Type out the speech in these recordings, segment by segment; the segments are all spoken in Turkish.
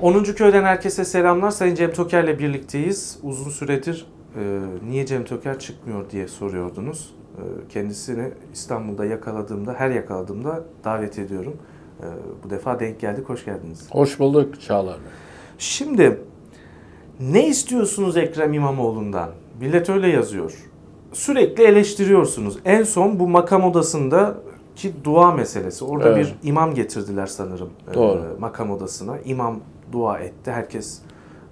10. köyden herkese selamlar. Sayın Cem Toker'le birlikteyiz. Uzun süredir e, niye Cem Toker çıkmıyor diye soruyordunuz. E, kendisini İstanbul'da yakaladığımda, her yakaladığımda davet ediyorum. E, bu defa denk geldik. Hoş geldiniz. Hoş bulduk Çağlar Şimdi ne istiyorsunuz Ekrem İmamoğlu'ndan? Millet öyle yazıyor. Sürekli eleştiriyorsunuz. En son bu makam odasında ki dua meselesi. Orada evet. bir imam getirdiler sanırım Doğru. E, makam odasına. İmam dua etti. Herkes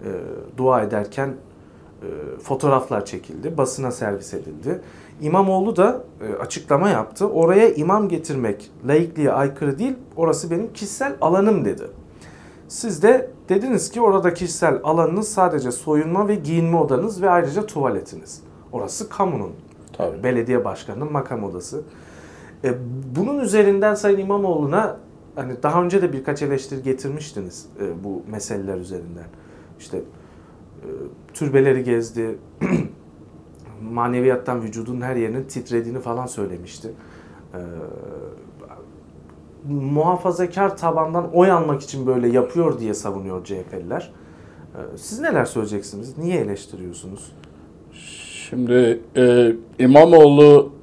e, dua ederken e, fotoğraflar çekildi. Basına servis edildi. İmamoğlu da e, açıklama yaptı. Oraya imam getirmek laikliğe aykırı değil. Orası benim kişisel alanım dedi. Siz de dediniz ki orada kişisel alanınız sadece soyunma ve giyinme odanız ve ayrıca tuvaletiniz. Orası kamunun. Tabii. Belediye başkanının makam odası. E, bunun üzerinden Sayın İmamoğlu'na hani daha önce de birkaç eleştiri getirmiştiniz e, bu meseleler üzerinden. İşte e, türbeleri gezdi, maneviyattan vücudun her yerinin titrediğini falan söylemişti. E, muhafazakar tabandan oy almak için böyle yapıyor diye savunuyor CHP'liler. E, siz neler söyleyeceksiniz? Niye eleştiriyorsunuz? Şimdi e, İmamoğlu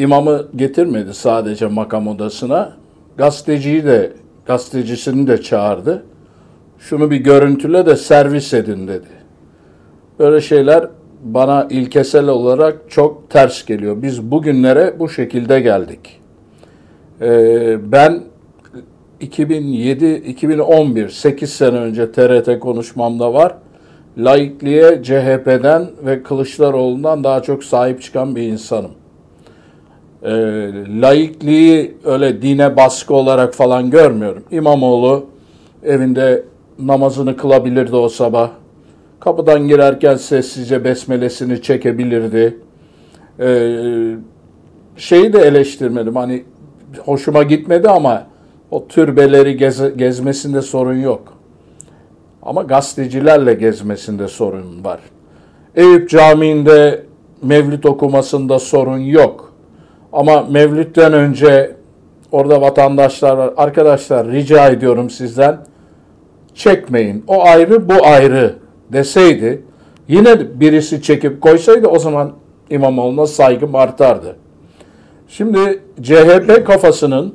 imamı getirmedi sadece makam odasına. Gazeteciyi de, gazetecisini de çağırdı. Şunu bir görüntüle de servis edin dedi. Böyle şeyler bana ilkesel olarak çok ters geliyor. Biz bugünlere bu şekilde geldik. Ee, ben 2007-2011, 8 sene önce TRT konuşmamda var. Laikliğe CHP'den ve Kılıçdaroğlu'ndan daha çok sahip çıkan bir insanım e, laikliği öyle dine baskı olarak falan görmüyorum. İmamoğlu evinde namazını kılabilirdi o sabah. Kapıdan girerken sessizce besmelesini çekebilirdi. Ee, şeyi de eleştirmedim. Hani hoşuma gitmedi ama o türbeleri gez, gezmesinde sorun yok. Ama gazetecilerle gezmesinde sorun var. Eyüp Camii'nde mevlüt okumasında sorun yok. Ama Mevlüt'ten önce orada vatandaşlar var. Arkadaşlar rica ediyorum sizden çekmeyin. O ayrı bu ayrı deseydi yine birisi çekip koysaydı o zaman İmamoğlu'na saygım artardı. Şimdi CHP kafasının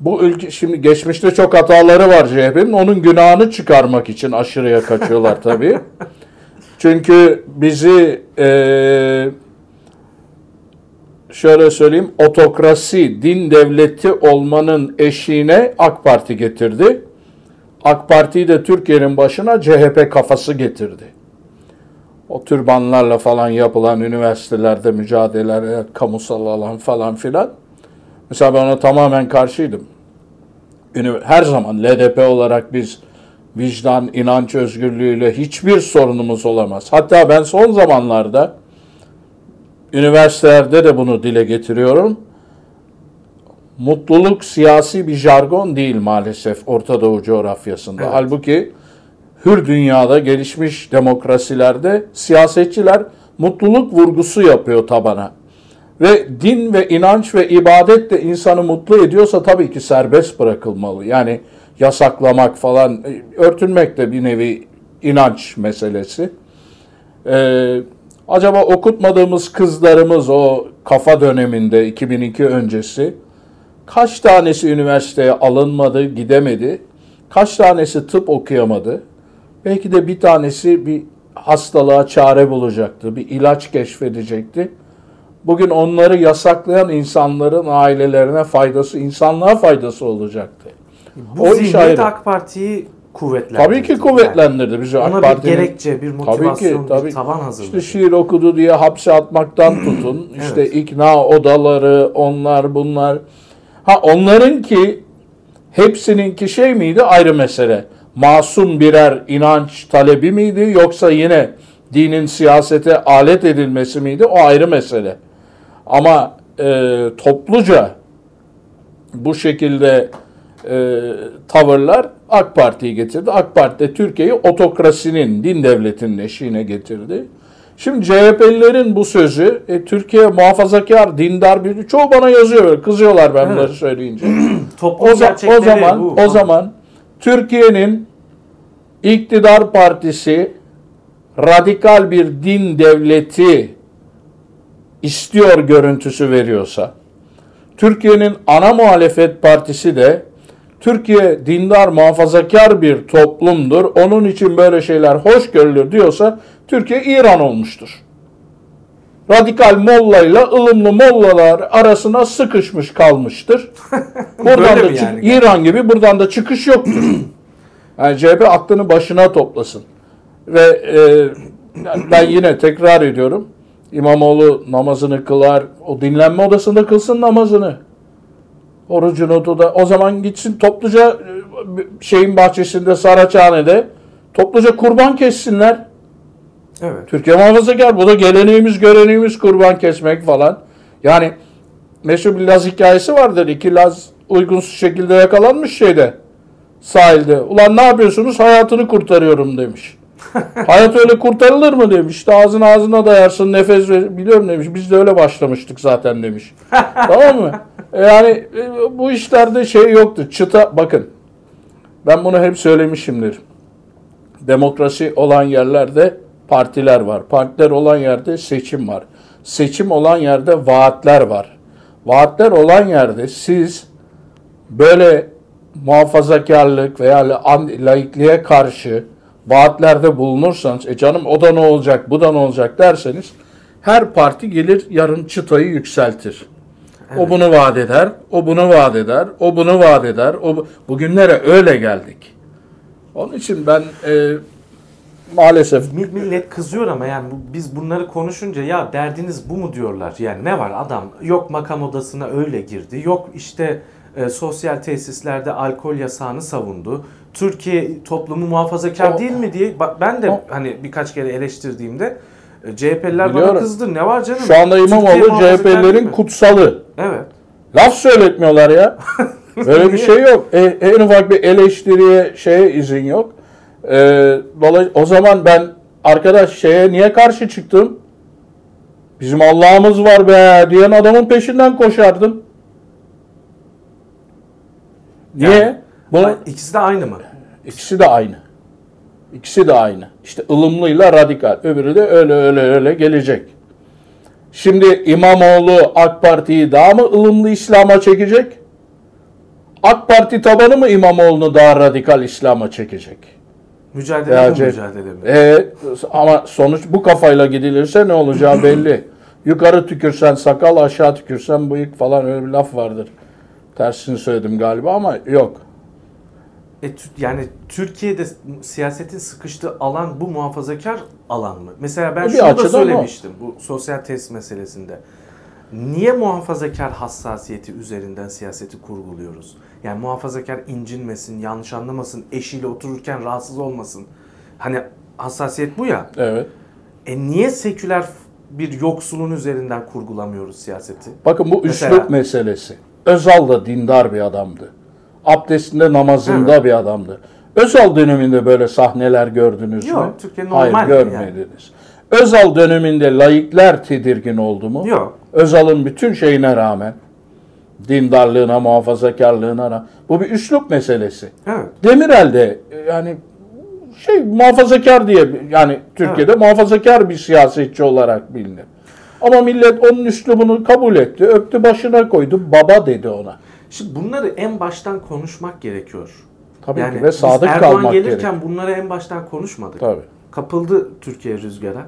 bu ülke şimdi geçmişte çok hataları var CHP'nin. Onun günahını çıkarmak için aşırıya kaçıyorlar tabii. Çünkü bizi e, şöyle söyleyeyim otokrasi, din devleti olmanın eşiğine AK Parti getirdi. AK Parti'yi de Türkiye'nin başına CHP kafası getirdi. O türbanlarla falan yapılan üniversitelerde mücadeleler, kamusal alan falan filan. Mesela ben ona tamamen karşıydım. Her zaman LDP olarak biz vicdan, inanç özgürlüğüyle hiçbir sorunumuz olamaz. Hatta ben son zamanlarda Üniversitelerde de bunu dile getiriyorum. Mutluluk siyasi bir jargon değil maalesef Orta Doğu coğrafyasında. Evet. Halbuki hür dünyada gelişmiş demokrasilerde siyasetçiler mutluluk vurgusu yapıyor tabana. Ve din ve inanç ve ibadet de insanı mutlu ediyorsa tabii ki serbest bırakılmalı. Yani yasaklamak falan, örtünmek de bir nevi inanç meselesi. Ee, Acaba okutmadığımız kızlarımız o kafa döneminde 2002 öncesi kaç tanesi üniversiteye alınmadı, gidemedi? Kaç tanesi tıp okuyamadı? Belki de bir tanesi bir hastalığa çare bulacaktı, bir ilaç keşfedecekti. Bugün onları yasaklayan insanların ailelerine faydası, insanlığa faydası olacaktı. Bu o zihniyet AK Parti'yi kuvvetlendirdi. Tabii ki kuvvetlendirdi bizi. Ona AK bir gerekçe, bir motivasyon, tabii ki, tabii. bir tavan hazırladı. İşte şiir okudu diye hapse atmaktan tutun. işte evet. ikna odaları, onlar bunlar. Ha onların ki hepsininki şey miydi ayrı mesele. Masum birer inanç talebi miydi yoksa yine dinin siyasete alet edilmesi miydi o ayrı mesele. Ama e, topluca bu şekilde e, tavırlar AK Parti'yi getirdi. AK Parti de Türkiye'yi otokrasinin, din devletinin eşiğine getirdi. Şimdi CHP'lilerin bu sözü, e, Türkiye muhafazakar, dindar bir, çoğu bana yazıyor böyle, kızıyorlar ben evet. bunları söyleyince. o, o zaman, bu. o zaman Türkiye'nin iktidar partisi radikal bir din devleti istiyor görüntüsü veriyorsa, Türkiye'nin ana muhalefet partisi de Türkiye dindar muhafazakar bir toplumdur. Onun için böyle şeyler hoş görülür diyorsa Türkiye İran olmuştur. Radikal mollayla ılımlı mollalar arasına sıkışmış kalmıştır. Buradan da yani? İran gibi buradan da çıkış yoktur. yani CHP aklını başına toplasın. Ve e, ben yine tekrar ediyorum. İmamoğlu namazını kılar. O dinlenme odasında kılsın namazını. Orucunu da o zaman gitsin topluca e, şeyin bahçesinde Saraçhane'de topluca kurban kessinler. Evet. Türkiye muhafazakar. Bu da geleneğimiz, göreneğimiz kurban kesmek falan. Yani meşhur bir Laz hikayesi vardır. İki Laz uygunsuz şekilde yakalanmış şeyde sahilde. Ulan ne yapıyorsunuz? Hayatını kurtarıyorum demiş. Hayat öyle kurtarılır mı demiş. İşte ağzına ağzına dayarsın nefes ver. Biliyorum demiş. Biz de öyle başlamıştık zaten demiş. tamam mı? Yani e, bu işlerde şey yoktu. Çıta bakın. Ben bunu hep söylemişimdir. Demokrasi olan yerlerde partiler var. Partiler olan yerde seçim var. Seçim olan yerde vaatler var. Vaatler olan yerde siz böyle muhafazakarlık veya la- laikliğe karşı vaatlerde bulunursanız, e canım o da ne olacak, bu da ne olacak derseniz her parti gelir yarın çıtayı yükseltir. O bunu vaat eder, o bunu vaat eder, o bunu vaat eder. O bu- bugünlere öyle geldik. Onun için ben e, maalesef Mil- Millet kızıyor ama yani biz bunları konuşunca ya derdiniz bu mu diyorlar. Yani ne var adam yok makam odasına öyle girdi. Yok işte e, sosyal tesislerde alkol yasağını savundu. Türkiye toplumu muhafazakar O- değil mi diye bak ben de O- hani birkaç kere eleştirdiğimde e, CHP'liler bana Biliyorum. kızdı. Ne var canım? şu anda Türkiye İmamoğlu muhafazakar değil CHP'lerin mi? kutsalı. Evet. Laf söyletmiyorlar ya. Böyle bir şey yok. E, en ufak bir eleştiriye şeye izin yok. E, dolay- o zaman ben arkadaş şeye niye karşı çıktım? Bizim Allah'ımız var be diyen adamın peşinden koşardım. Niye? Yani- Bunu, Ay, İkisi de aynı mı? İkisi de aynı. İkisi de aynı. İşte ılımlıyla radikal. Öbürü de öyle öyle öyle gelecek. Şimdi İmamoğlu AK Parti'yi daha mı ılımlı İslam'a çekecek? AK Parti tabanı mı İmamoğlu'nu daha radikal İslam'a çekecek? Mücadele mi mücadele mi? E, ama sonuç bu kafayla gidilirse ne olacağı belli. Yukarı tükürsen sakal, aşağı tükürsen bıyık falan öyle bir laf vardır. Tersini söyledim galiba ama yok. E, yani Türkiye'de siyasetin sıkıştığı alan bu muhafazakar alan mı? Mesela ben Bir şunu da açıdan o. söylemiştim bu sosyal test meselesinde. Niye muhafazakar hassasiyeti üzerinden siyaseti kurguluyoruz? Yani muhafazakar incinmesin, yanlış anlamasın, eşiyle otururken rahatsız olmasın. Hani hassasiyet bu ya. Evet. E niye seküler bir yoksulun üzerinden kurgulamıyoruz siyaseti? Bakın bu Mesela- üslup meselesi. Özal da dindar bir adamdı. Abdestinde namazında Evet. bir adamdı. Özal döneminde böyle sahneler gördünüz Yok, mü? Türkiye Hayır normal görmediniz. Özal döneminde laikler tedirgin oldu mu? Yok. Özal'ın bütün şeyine rağmen dindarlığına, muhafazakarlığına rağmen bu bir üslup meselesi. Evet. Demirel de e, yani şey muhafazakar diye yani Türkiye'de muhafazakar bir siyasetçi olarak bilinir. Ama millet onun üslubunu kabul etti. Öptü başına koydu. Baba dedi ona. Şimdi bunları en baştan konuşmak gerekiyor. Tabii yani ki ve sadık Erdoğan kalmak gelirken gerekiyor. bunları en baştan konuşmadık. Tabii. Kapıldı Türkiye rüzgara.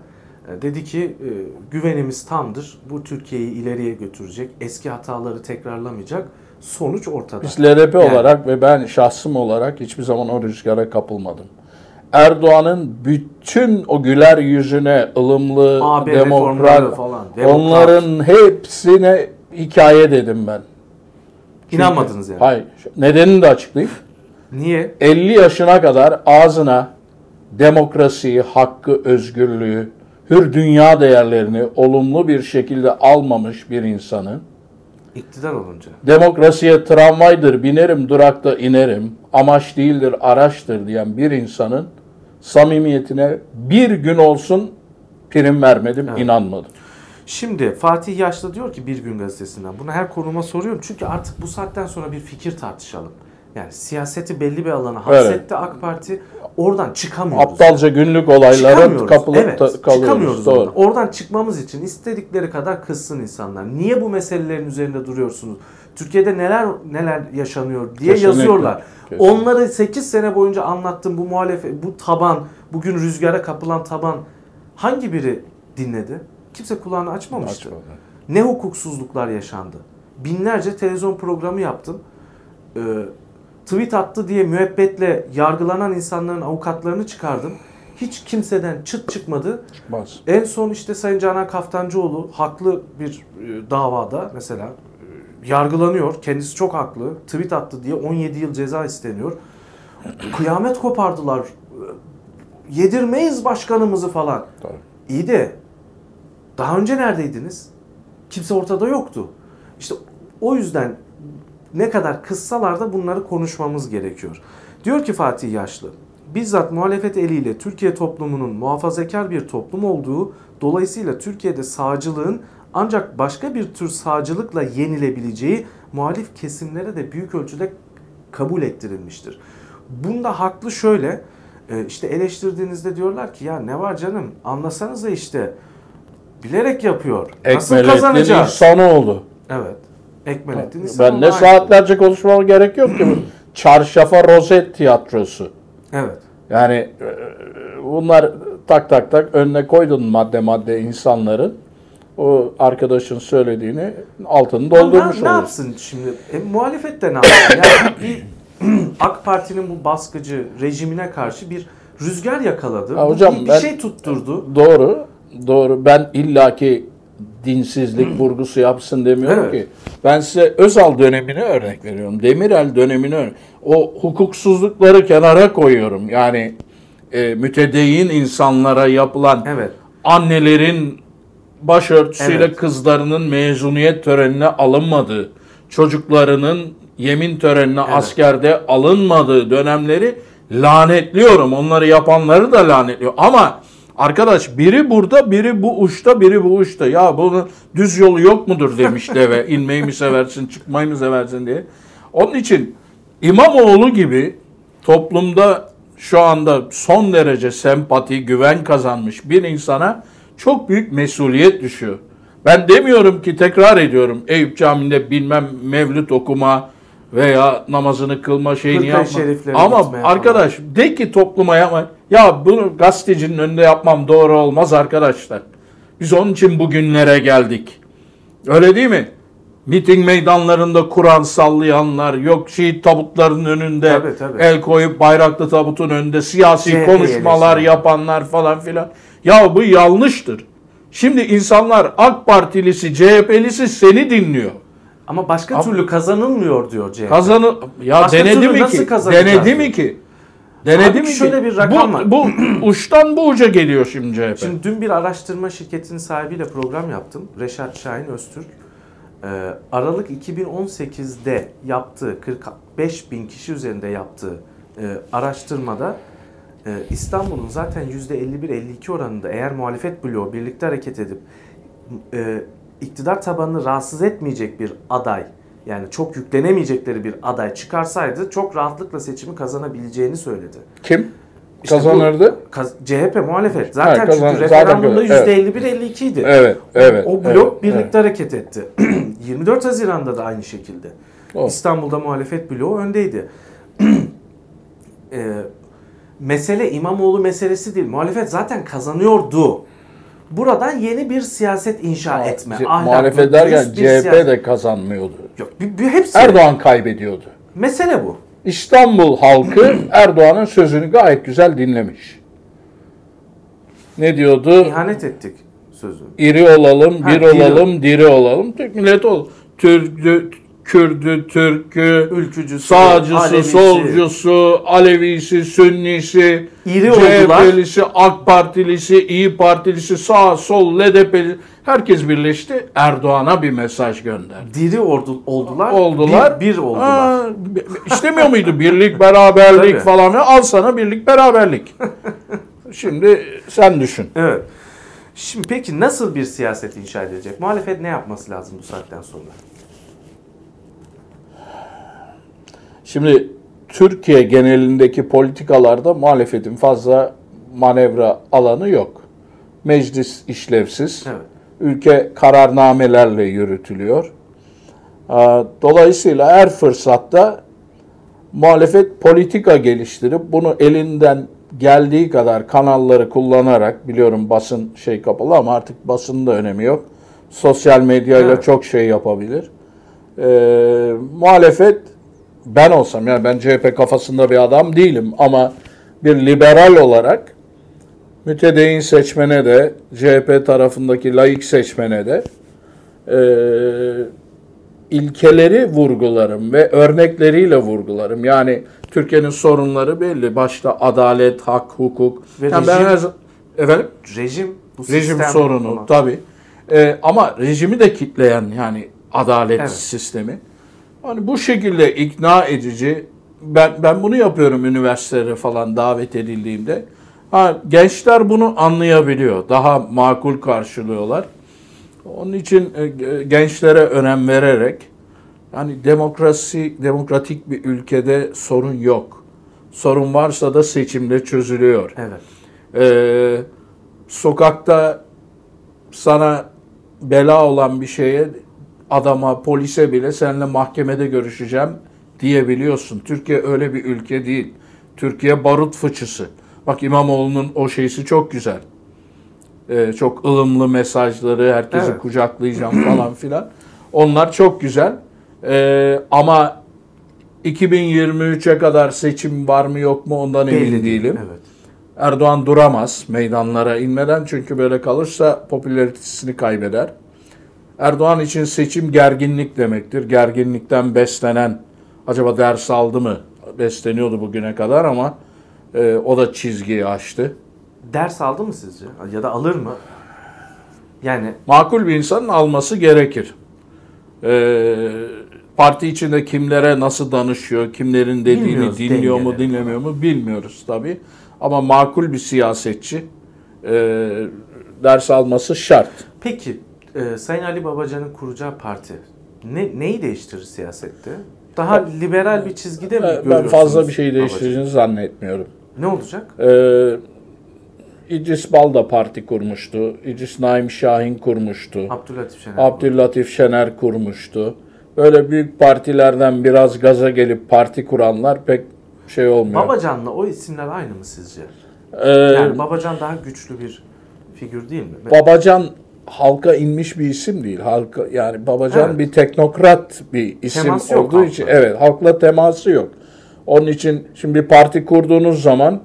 E, Dedi ki e, güvenimiz tamdır. Bu Türkiye'yi ileriye götürecek. Eski hataları tekrarlamayacak. Sonuç ortada. Biz LDP Yani- olarak ve ben şahsım olarak hiçbir zaman o rüzgara kapılmadım. Erdoğan'ın bütün o güler yüzüne, ılımlı, AB demokrat, falan, demokrat. onların hepsine hikaye dedim ben. İnanmadınız yani. Hayır. Nedenini de açıklayayım. Niye? 50 yaşına kadar ağzına demokrasiyi, hakkı, özgürlüğü, hür dünya değerlerini olumlu bir şekilde almamış bir insanın İktidar olunca. demokrasiye tramvaydır, binerim durakta inerim, amaç değildir, araçtır diyen bir insanın samimiyetine bir gün olsun prim vermedim, Evet. inanmadım. Şimdi Fatih Yaşlı diyor ki Bir Gün Gazetesi'nden. Bunu her konuma soruyorum. Çünkü artık bu saatten sonra bir fikir tartışalım. Yani siyaseti belli bir alana hapsetti AK Parti. Oradan çıkamıyoruz. Aptalca günlük olaylara kapılıp evet, ta- kalıyoruz. çıkamıyoruz Doğru. oradan. Oradan çıkmamız için istedikleri kadar kızsın insanlar. Niye bu meselelerin üzerinde duruyorsunuz? Türkiye'de neler neler yaşanıyor diye Kesinlikle. yazıyorlar. Kesinlikle. Onları 8 sene boyunca anlattım bu muhalefet, bu taban, bugün rüzgara kapılan taban hangi biri dinledi? Kimse kulağını açmamıştı. Açmadı. Ne hukuksuzluklar yaşandı. Binlerce televizyon programı yaptım. Ee, tweet attı diye müebbetle yargılanan insanların avukatlarını çıkardım. Hiç kimseden çıt çıkmadı. Çıkmaz. En son işte Sayın Canan Kaftancıoğlu haklı bir e, davada mesela e, yargılanıyor. Kendisi çok haklı. Tweet attı diye 17 yıl ceza isteniyor. Kıyamet kopardılar. Yedirmeyiz başkanımızı falan. Tabii. İyi de daha önce neredeydiniz? Kimse ortada yoktu. İşte o yüzden ne kadar kıssalar da bunları konuşmamız gerekiyor. Diyor ki Fatih Yaşlı, bizzat muhalefet eliyle Türkiye toplumunun muhafazakar bir toplum olduğu, dolayısıyla Türkiye'de sağcılığın ancak başka bir tür sağcılıkla yenilebileceği muhalif kesimlere de büyük ölçüde kabul ettirilmiştir. Bunda haklı şöyle, e, işte eleştirdiğinizde diyorlar ki ya ne var canım anlasanıza işte bilerek yapıyor. Nasıl Ekmelettin kazanacağız? İhsanoğlu. Evet. Ekmelettin Ben İhsanoğlu ne aynı. saatlerce konuşmama gerek yok ki. Çarşafa rozet tiyatrosu. Evet. Yani e, bunlar tak tak tak önüne koydun madde madde insanların. O arkadaşın söylediğini altını doldurmuş ne, ne yapsın şimdi? E, muhalefet de ne yapsın? Yani bir AK Parti'nin bu baskıcı rejimine karşı bir rüzgar yakaladı. Ya Bu hocam bir, bir ben- şey tutturdu. Doğru. Doğru. Ben illaki dinsizlik vurgusu yapsın demiyorum Evet. ki. Ben size Özal dönemini örnek veriyorum. Demirel dönemini örnek. O hukuksuzlukları kenara koyuyorum. Yani e, mütedeyyin insanlara yapılan Evet. annelerin başörtüsüyle Evet. kızlarının mezuniyet törenine alınmadığı, çocuklarının yemin törenine askerde alınmadığı dönemleri lanetliyorum. Onları yapanları da lanetliyor. Ama arkadaş biri burada, biri bu uçta, biri bu uçta. Ya bunun düz yolu yok mudur demiş deve. İnmeyi mi seversin, çıkmayı mı seversin diye. Onun için İmamoğlu gibi toplumda şu anda son derece sempati, güven kazanmış bir insana çok büyük mesuliyet düşüyor. Ben demiyorum ki tekrar ediyorum Eyüp Camii'nde bilmem mevlüt okuma veya namazını kılma şeyini yapma. Ama gitmeye falan. arkadaş de ki topluma yapma. Ya bunu gazetecinin önünde yapmam doğru olmaz arkadaşlar. Biz onun için bugünlere geldik. Öyle değil mi? Miting meydanlarında Kur'an sallayanlar, yok şehit tabutların önünde Tabii, tabii. el koyup bayraklı tabutun önünde siyasi CHP konuşmalar eleştiriyor. yapanlar falan filan. Ya bu yanlıştır. Şimdi insanlar AK Partilisi, CHP'lisi seni dinliyor. Ama başka Ama- türlü kazanılmıyor diyor CHP. Kazanı ya Başka denedi mi ki? Denedi mi ki? Denedi mi şöyle bir rakam bu, var. bu uçtan bu uca geliyor şimdi CHP. Şimdi dün bir araştırma şirketinin sahibiyle program yaptım. Reşat Şahin Öztürk. Ee, Aralık 2018'de yaptığı 45 bin kişi üzerinde yaptığı e, araştırmada e, İstanbul'un zaten %51-52 oranında eğer muhalefet bloğu birlikte hareket edip e, iktidar tabanını rahatsız etmeyecek bir aday yani çok yüklenemeyecekleri bir aday çıkarsaydı çok rahatlıkla seçimi kazanabileceğini söyledi. Kim İşte bu kazanırdı? kaz- CHP muhalefet. Zaten kazan- çünkü zaten referandumda evet. %51-52 idi. Evet, evet. O blok evet, birlikte evet. hareket etti. 24 Haziran'da da aynı şekilde. O. İstanbul'da muhalefet bloğu öndeydi. Ee, mesele İmamoğlu meselesi değil. Muhalefet zaten kazanıyordu. Buradan yeni bir siyaset inşa etme. Ahlaklı, Muhalefet derken CHP siyaset- de kazanmıyordu. Yok, bir, bir hepsi. Erdoğan kaybediyordu. Mesele bu. İstanbul halkı Erdoğan'ın sözünü gayet güzel dinlemiş. Ne diyordu? İhanet ettik sözünü. İri olalım, Ha, bir diri. olalım, diri olalım. Türk milleti ol. Türk'ü, Kürdü, Türk'ü, Ülkücüsü, sağcısı, Alevisi. solcusu, Alevisi, Sünnisi, İri. CHP'lisi, AK Partilisi, İyi Partilisi, sağ, sol, LDP'li herkes birleşti. Erdoğan'a bir mesaj gönderdi. Diri ordu, oldular. Oldular. Bir, bir oldular. Ha, istemiyor muydu birlik, beraberlik Tabii. falan? Al sana birlik, beraberlik. Şimdi sen düşün. Evet. Şimdi peki nasıl bir siyaset inşa edilecek? Muhalefet ne yapması lazım bu saatten sonra? Şimdi Türkiye genelindeki politikalarda muhalefetin fazla manevra alanı yok. Meclis işlevsiz. Evet. Ülke kararnamelerle yürütülüyor. Dolayısıyla her fırsatta muhalefet politika geliştirip bunu elinden geldiği kadar kanalları kullanarak biliyorum basın şey kapalı ama artık basının da önemi yok. Sosyal medyayla Evet. çok şey yapabilir. Ee, muhalefet ben olsam yani ben CHP kafasında bir adam değilim ama bir liberal olarak mütedeyyin seçmene de CHP tarafındaki laik seçmene de eee ilkeleri vurgularım ve örnekleriyle vurgularım. Yani Türkiye'nin sorunları belli. Başta adalet, hak, hukuk. Ve Yani ben rejim- her zaman- efendim Rejim bu rejim sorunu tabii. Ee, ama rejimi de kitleyen yani adalet Evet. sistemi. Hani bu şekilde ikna edici ben ben bunu yapıyorum üniversitelere falan davet edildiğimde. Ha, gençler bunu anlayabiliyor. Daha makul karşılıyorlar. Onun için e, e, gençlere önem vererek yani demokrasi demokratik bir ülkede sorun yok. Sorun varsa da seçimle çözülüyor. Evet. Ee, sokakta sana bela olan bir şeye adama, polise bile seninle mahkemede görüşeceğim diyebiliyorsun. Türkiye öyle bir ülke değil. Türkiye barut fıçısı. Bak İmamoğlu'nun o şeysi çok güzel. Ee, çok ılımlı mesajları, herkesi Evet. kucaklayacağım falan filan. Onlar çok güzel. Ee, ama 2023'e kadar seçim var mı yok mu ondan emin Belli değil. değilim. Evet. Erdoğan duramaz meydanlara inmeden çünkü böyle kalırsa popülaritesini kaybeder. Erdoğan için seçim gerginlik demektir. Gerginlikten beslenen acaba ders aldı mı? Besleniyordu bugüne kadar ama e, o da çizgiyi aştı. Ders aldı mı sizce? Ya da alır mı? Yani Makul bir insanın alması gerekir. E, parti içinde kimlere nasıl danışıyor, kimlerin dediğini Bilmiyoruz dinliyor mu, dinlemiyor mu bilmiyoruz tabii. Ama makul bir siyasetçi e, ders alması şart. peki e, Sayın Ali Babacan'ın kuracağı parti ne neyi değiştirir siyasette? Daha liberal bir çizgide mi Ben görüyorsunuz? fazla bir şey değiştireceğini zannetmiyorum. Ne olacak? Ee, İdris Bal da parti kurmuştu. İdris Naim Şahin kurmuştu. Abdülatif Şener. Abdüllatif Şener kurmuştu. Böyle büyük partilerden biraz gaza gelip parti kuranlar pek şey olmuyor. Babacan'la o isimler aynı mı sizce? Ee, Yani Babacan daha güçlü bir figür değil mi? Babacan halka inmiş bir isim değil. Halka yani Babacan Evet. bir teknokrat bir isim Teması olduğu halkla. için evet halkla teması yok. Onun için şimdi bir parti kurduğunuz zaman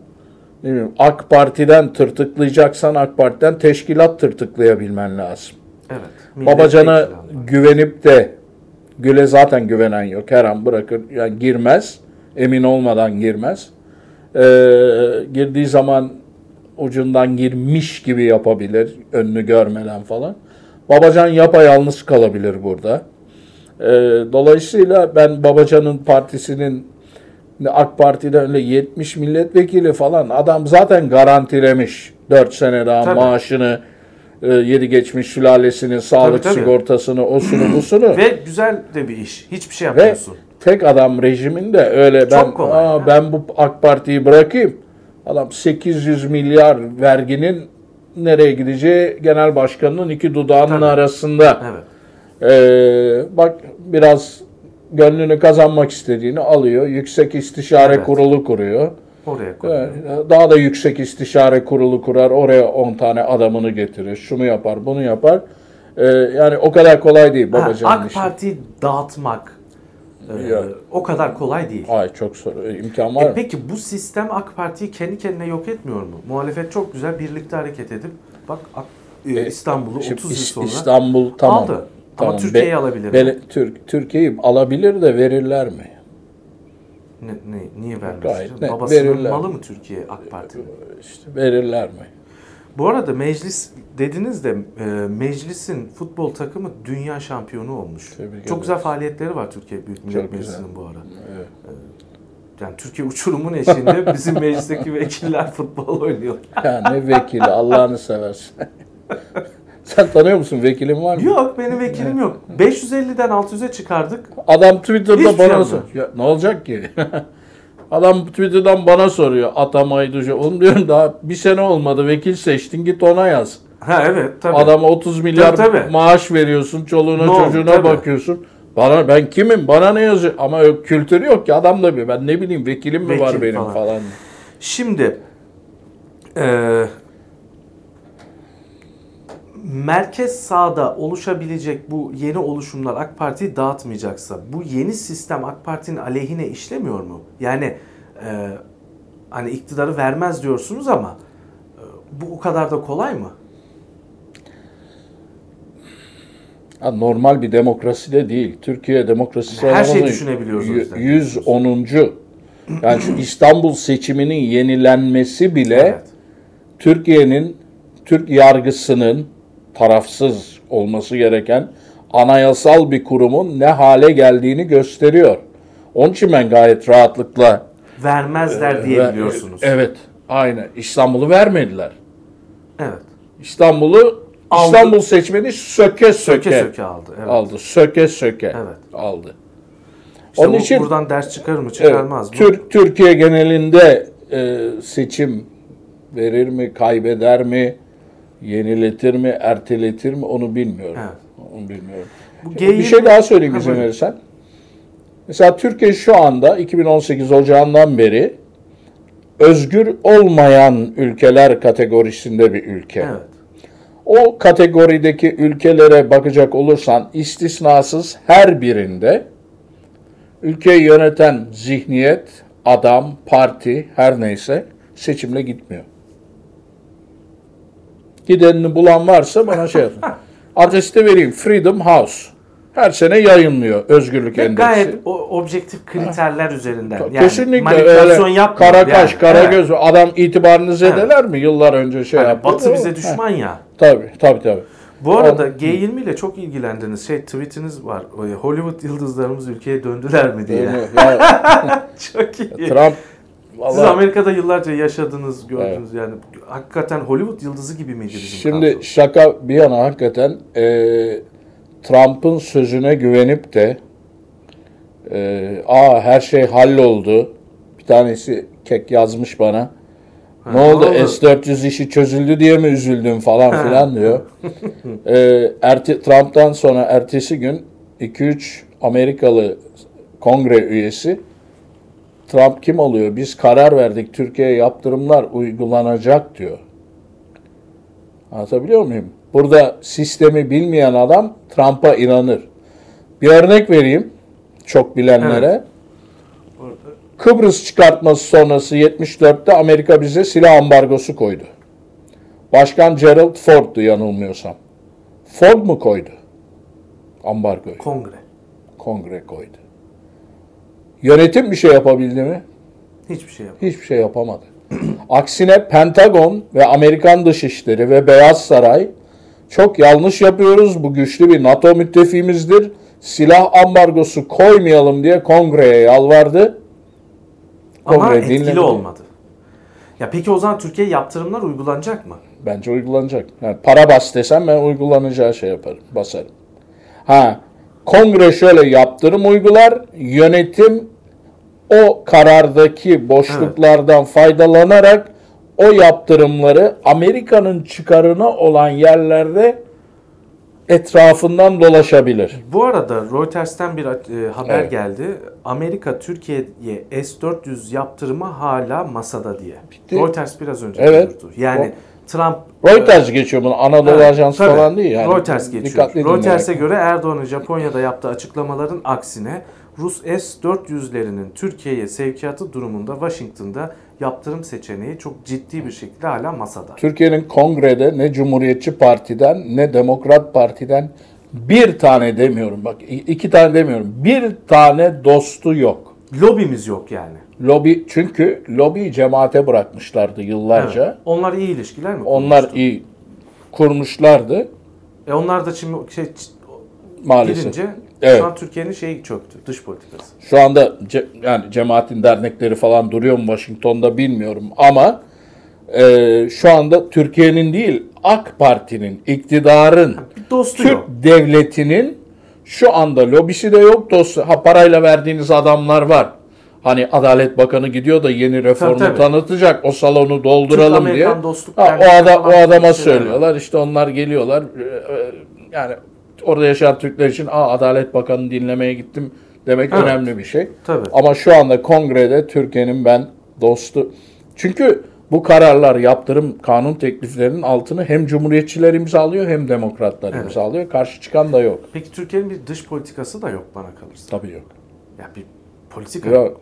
ne bileyim, AK Parti'den tırtıklayacaksan AK Parti'den teşkilat tırtıklayabilmen lazım. Evet. Babacan'a güvenip de Gül'e zaten güvenen yok. Her an bırakır yani girmez. Emin olmadan girmez. Ee, girdiği zaman ucundan girmiş gibi yapabilir. Önünü görmeden falan. Babacan yapayalnız kalabilir burada. Ee, dolayısıyla ben Babacan'ın partisinin AK Parti'den öyle 70 milletvekili falan adam zaten garantilemiş 4 sene daha Tabii. maaşını e, yedi geçmiş sülalesinin sağlık tabii. sigortasını osunu busunu Ve güzel de bir iş. Hiçbir şey ve yapmıyorsun. tek adam rejiminde öyle ben kolay Aa, ben bu AK Parti'yi bırakayım. Adam 800 milyar verginin nereye gideceği genel başkanının iki dudağının Tabii. arasında. Evet. Ee, bak biraz gönlünü kazanmak istediğini alıyor. Yüksek istişare Evet. kurulu kuruyor. Oraya koyuyor. Daha da yüksek istişare kurulu kurar. Oraya 10 tane adamını getirir. Şunu yapar, bunu yapar. Ee, yani o kadar kolay değil Ha, babacanın AK işi. Parti'yi dağıtmak Ya. o kadar kolay değil. Ay çok zor. Ee, imkan var E peki bu sistem AK Parti'yi kendi kendine yok etmiyor mu? Muhalefet çok güzel birlikte hareket edip bak AK- e, E, İstanbul'u Şimdi 30 yıl sonra İstanbul tamam. aldı. Tamam. Ama Türkiye'yi Be- alabilir. Bele- Türk Türkiye'yi alabilir de verirler mi? Ne, ne, niye vermez? Gayet net, Babasının verirler. malı mı Türkiye AK Parti'nin? İşte verirler mi? Bu arada meclis dediniz de e, meclisin futbol takımı dünya şampiyonu olmuş. Tebrik Çok güzel faaliyetleri var Türkiye Büyük Millet Meclisi'nin bu ara. Evet. Yani Türkiye uçurumun eşiğinde bizim meclisteki vekiller futbol oynuyor. Ya ne vekili Allah'ını seversen. Sen tanıyor musun? Vekilin var mı? Yok benim vekilim yok. 550'den 600'e çıkardık. Adam Twitter'da Hiçbir şey bana sor- ya, ne olacak ki? Adam Twitter'dan bana soruyor atamaydı. şu- Oğlum diyorum daha bir sene olmadı vekil seçtin git ona yaz. Ha evet tabii. Adama 30 milyar Tabii, tabii. maaş veriyorsun, çoluğuna oldu? çocuğuna Tabii. bakıyorsun. Bana ben kimim? Bana ne yazıyor? Ama kültürü yok ki adam da bir. Ben ne bileyim vekilim mi Vekil var benim falan. falan. Şimdi eee, merkez sağda oluşabilecek bu yeni oluşumlar AK Parti'yi dağıtmayacaksa bu yeni sistem AK Parti'nin aleyhine işlemiyor mu? Yani eee, hani iktidarı vermez diyorsunuz ama eee, bu o kadar da kolay mı? Normal bir demokrasi de değil. Türkiye demokrasisi Her şeyi düşünebiliyoruz o y- yüzden. 110. Yani şu İstanbul seçiminin yenilenmesi bile Evet. Türkiye'nin Türk yargısının tarafsız olması gereken anayasal bir kurumun ne hale geldiğini gösteriyor. Onun için ben gayet rahatlıkla Vermezler diyebiliyorsunuz. Ve- Evet, aynen. İstanbul'u vermediler. Evet. İstanbul'u Aldı. İstanbul seçmeni söke söke, Söke söke aldı. Evet. aldı. Söke söke Evet. aldı. İşte Onun bu için- buradan ders çıkarır mı Evet, çıkarmaz mı? Türk Türkiye genelinde e, seçim verir mi, kaybeder mi, yeniletir mi, erteletir mi onu bilmiyorum. Evet. Onu bilmiyorum. Bu bir G20 şey daha söyleyeyim izin verirsen. Mesela Türkiye şu anda 2018 Ocağı'ndan beri özgür olmayan ülkeler kategorisinde bir ülke. Evet. O kategorideki ülkelere bakacak olursan istisnasız her birinde ülkeyi yöneten zihniyet, adam, parti her neyse seçimle gitmiyor. Gidenini bulan varsa bana şey yapın. Adresi de vereyim. Freedom House. Her sene yayınlıyor Özgürlük Ve Endeksi. gayet o, objektif kriterler üzerinden. Yani Kesinlikle manipülasyon yapmıyor. Karakaş, yani. Karagöz. Evet. Adam itibarını zedeler mi? Yıllar önce şey Yani yaptı. Batı bize Ha, düşman ya. Tabii, tabii, tabii. Bu arada G20 ile çok ilgilendiniz. Şey tweetiniz var. Hollywood yıldızlarımız ülkeye döndüler mi diye. Ya, çok iyi. Trump Siz vallahi Amerika'da yıllarca yaşadınız, gördünüz yani. Hakikaten Hollywood yıldızı gibi miydi bizim şimdi kadro? şaka bir yana hakikaten e, Trump'ın sözüne güvenip de e, aa her şey halloldu. Bir tanesi kek yazmış bana. Ha, ne oldu? S-400 işi çözüldü diye mi üzüldün falan Ha. filan diyor. ee, erti, Trump'tan sonra ertesi gün 2-3 Amerikalı kongre üyesi Trump kim oluyor? Biz karar verdik. Türkiye'ye yaptırımlar uygulanacak diyor. Anlatabiliyor muyum? Burada sistemi bilmeyen adam Trump'a inanır. Bir örnek vereyim çok bilenlere. Kıbrıs çıkartması sonrası 74'te Amerika bize silah ambargosu koydu. Başkan Gerald Ford'du yanılmıyorsam. Ford mu koydu? Ambargoyu. Kongre. Kongre koydu. Yönetim bir şey yapabildi mi? Hiçbir şey yok. Hiçbir şey yapamadı. Aksine Pentagon ve Amerikan Dışişleri ve Beyaz Saray çok yanlış yapıyoruz. Bu güçlü bir NATO müttefiğimizdir. Silah ambargosu koymayalım diye kongreye yalvardı. Ama Kongre etkili dinlemedi. olmadı. Ya peki o zaman Türkiye yaptırımlar uygulanacak mı? Bence uygulanacak. Yani para bas desem ben uygulanacağı şey yaparım, basarım. Ha, kongre şöyle yaptırım uygular, yönetim o karardaki boşluklardan faydalanarak o yaptırımları Amerika'nın çıkarına olan yerlerde etrafından dolaşabilir. Bu arada Reuters'ten bir e, haber Evet. geldi. Amerika Türkiye'ye S-400 yaptırımı hala masada diye. Bitti. Reuters biraz önce Evet. duyurdu. Yani Trump Reuters geçiyor bunu, Anadolu Evet, Ajansı tabii. falan değil yani. Reuters geçiyor. Reuters'e göre Erdoğan'ın Japonya'da yaptığı açıklamaların aksine Rus S-400'lerinin Türkiye'ye sevkiyatı durumunda Washington'da yaptırım seçeneği çok ciddi bir şekilde hala masada. Türkiye'nin kongrede ne Cumhuriyetçi Parti'den ne Demokrat Parti'den bir tane demiyorum bak iki tane demiyorum bir tane dostu yok. Lobimiz yok yani. Lobi çünkü lobiyi cemaate bırakmışlardı yıllarca. Evet. Onlar iyi ilişkiler mi? Onlar kurmuştu? iyi kurmuşlardı E onlar da şimdi şey maalesef. gidince Evet. şu an Türkiye'nin şeyi çöktü. Dış politikası. Şu anda ce- yani cemaatin dernekleri falan duruyor mu Washington'da bilmiyorum ama e, şu anda Türkiye'nin değil AK Parti'nin, iktidarın, dostu Türk yok. devletinin şu anda lobisi de yok dostu. Ha parayla verdiğiniz adamlar var. Hani Adalet Bakanı gidiyor da yeni reformu Tabii, tabii. tanıtacak. O salonu dolduralım diye. Ha, o, ada, o adama söylüyorlar. İşte onlar geliyorlar. Ee, e, Yani orada yaşayan Türkler için Aa, Adalet Bakanı dinlemeye gittim demek Evet. önemli bir şey. Tabii. Ama şu anda kongrede Türkiye'nin ben dostu. Çünkü bu kararlar, yaptırım, kanun tekliflerinin altını hem cumhuriyetçiler imzalıyor hem demokratlar Evet. imzalıyor. Karşı çıkan da yok. Peki Türkiye'nin bir dış politikası da yok bana kalırsa. Tabii yok. Ya bir politika. Yok.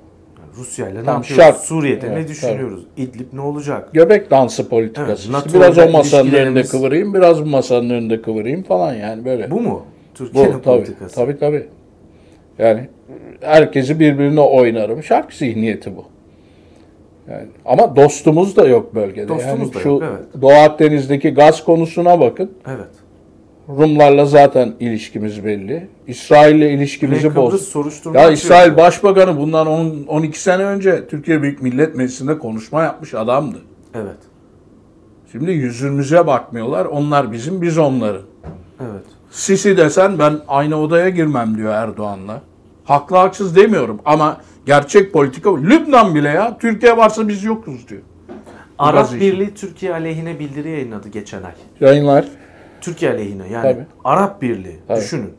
Rusya ile ne Tam yapıyoruz? şart. Suriye'de Evet, ne düşünüyoruz? İdlib ne olacak? Göbek dansı politikası. Evet, İşte biraz o masanın önünde kıvırayım, biraz bu masanın önünde kıvırayım falan yani böyle. Bu mu? Bu Türkiye'nin tabii, politikası. tabii tabii. Yani herkesi birbirine oynarım. Şark zihniyeti bu. Yani, ama dostumuz da yok bölgede. Dostumuz yani da şu yok, evet. Doğu Akdeniz'deki gaz konusuna bakın. Evet. Rumlarla zaten ilişkimiz belli. İsrail'le ilişkimizi boz. soruşturma Ya. İsrail Başbakanı bundan 10, 12 sene önce Türkiye Büyük Millet Meclisi'nde konuşma yapmış adamdı. Evet. Şimdi yüzümüze bakmıyorlar. Onlar bizim, biz onların. Evet. Sisi desen ben aynı odaya girmem diyor Erdoğan'la. Haklı haksız demiyorum ama gerçek politika Lübnan bile ya Türkiye varsa biz yokuz diyor. Arap. Birliği Türkiye aleyhine bildiri yayınladı geçen ay. Yayınlar. Türkiye aleyhine yani Tabii. Arap Birliği Tabii. düşünün.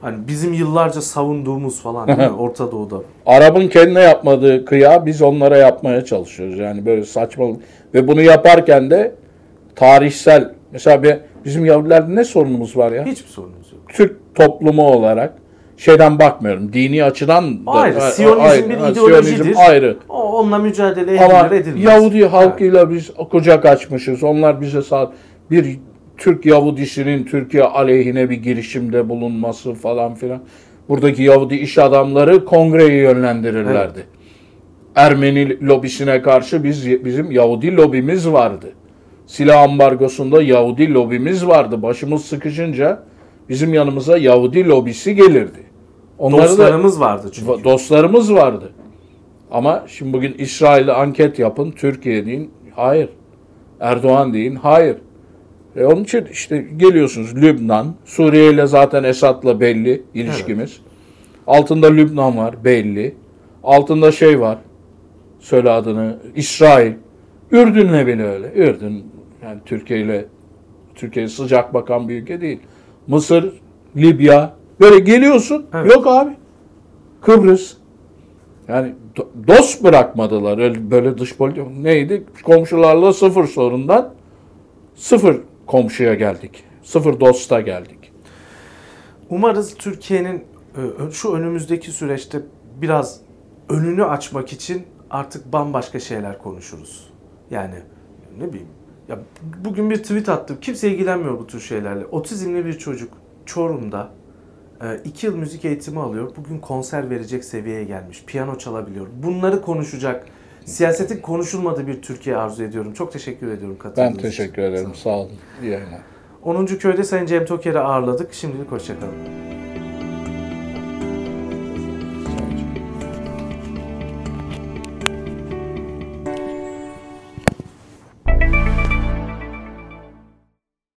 Hani bizim yıllarca savunduğumuz falan değil mi Orta Doğu'da. Arap'ın kendine yapmadığı kıya biz onlara yapmaya çalışıyoruz. Yani böyle saçma ve bunu yaparken de tarihsel mesela bir, bizim Yahudilerde ne sorunumuz var ya? Hiçbir sorunumuz yok. Türk toplumu olarak şeyden bakmıyorum. Dini açıdan da Ayrı. Siyonizm ayrı. bir ideolojidir. Siyonizm ayrı. O, onunla mücadele edilir edilmez. Yahudi halkıyla biz kucak açmışız. Onlar bize sağ bir Türk Yahudisinin Türkiye aleyhine bir girişimde bulunması falan filan. Buradaki Yahudi iş adamları kongreyi yönlendirirlerdi. Ermeni lobisine karşı biz bizim Yahudi lobimiz vardı. Silah ambargosunda Yahudi lobimiz vardı. Başımız sıkışınca bizim yanımıza Yahudi lobisi gelirdi. Onları da Dostlarımız vardı çünkü. Dostlarımız vardı. Ama şimdi bugün İsrail'e anket yapın, Türkiye deyin, hayır. Erdoğan deyin, hayır. E onun için işte geliyorsunuz Lübnan, Suriye ile zaten Esad'la belli ilişkimiz. Altında Lübnan var, belli. Altında şey var, söyle adını, İsrail. Ürdün'le bile öyle. Ürdün yani Türkiye ile Türkiye sıcak bakan bir ülke değil. Mısır, Libya böyle geliyorsun. Evet. Yok abi. Kıbrıs. Yani do- dost bırakmadılar. Öyle, böyle dış politika neydi? Komşularla sıfır sorundan sıfır komşuya geldik. Sıfır dosta geldik. Umarız Türkiye'nin e, şu önümüzdeki süreçte biraz önünü açmak için artık bambaşka şeyler konuşuruz. Yani ne bileyim. Ya bugün bir tweet attım. Kimse ilgilenmiyor bu tür şeylerle. Otizmli bir çocuk Çorum'da 2 yıl müzik eğitimi alıyor. Bugün konser verecek seviyeye gelmiş. Piyano çalabiliyor. Bunları konuşacak, siyasetin konuşulmadığı bir Türkiye arzu ediyorum. Çok teşekkür ediyorum katıldığınız Ben için. teşekkür ederim. Sağ olun. İyi yayınlar. 10. köyde Sayın Cem Toker'i ağırladık. Şimdilik hoşçakalın.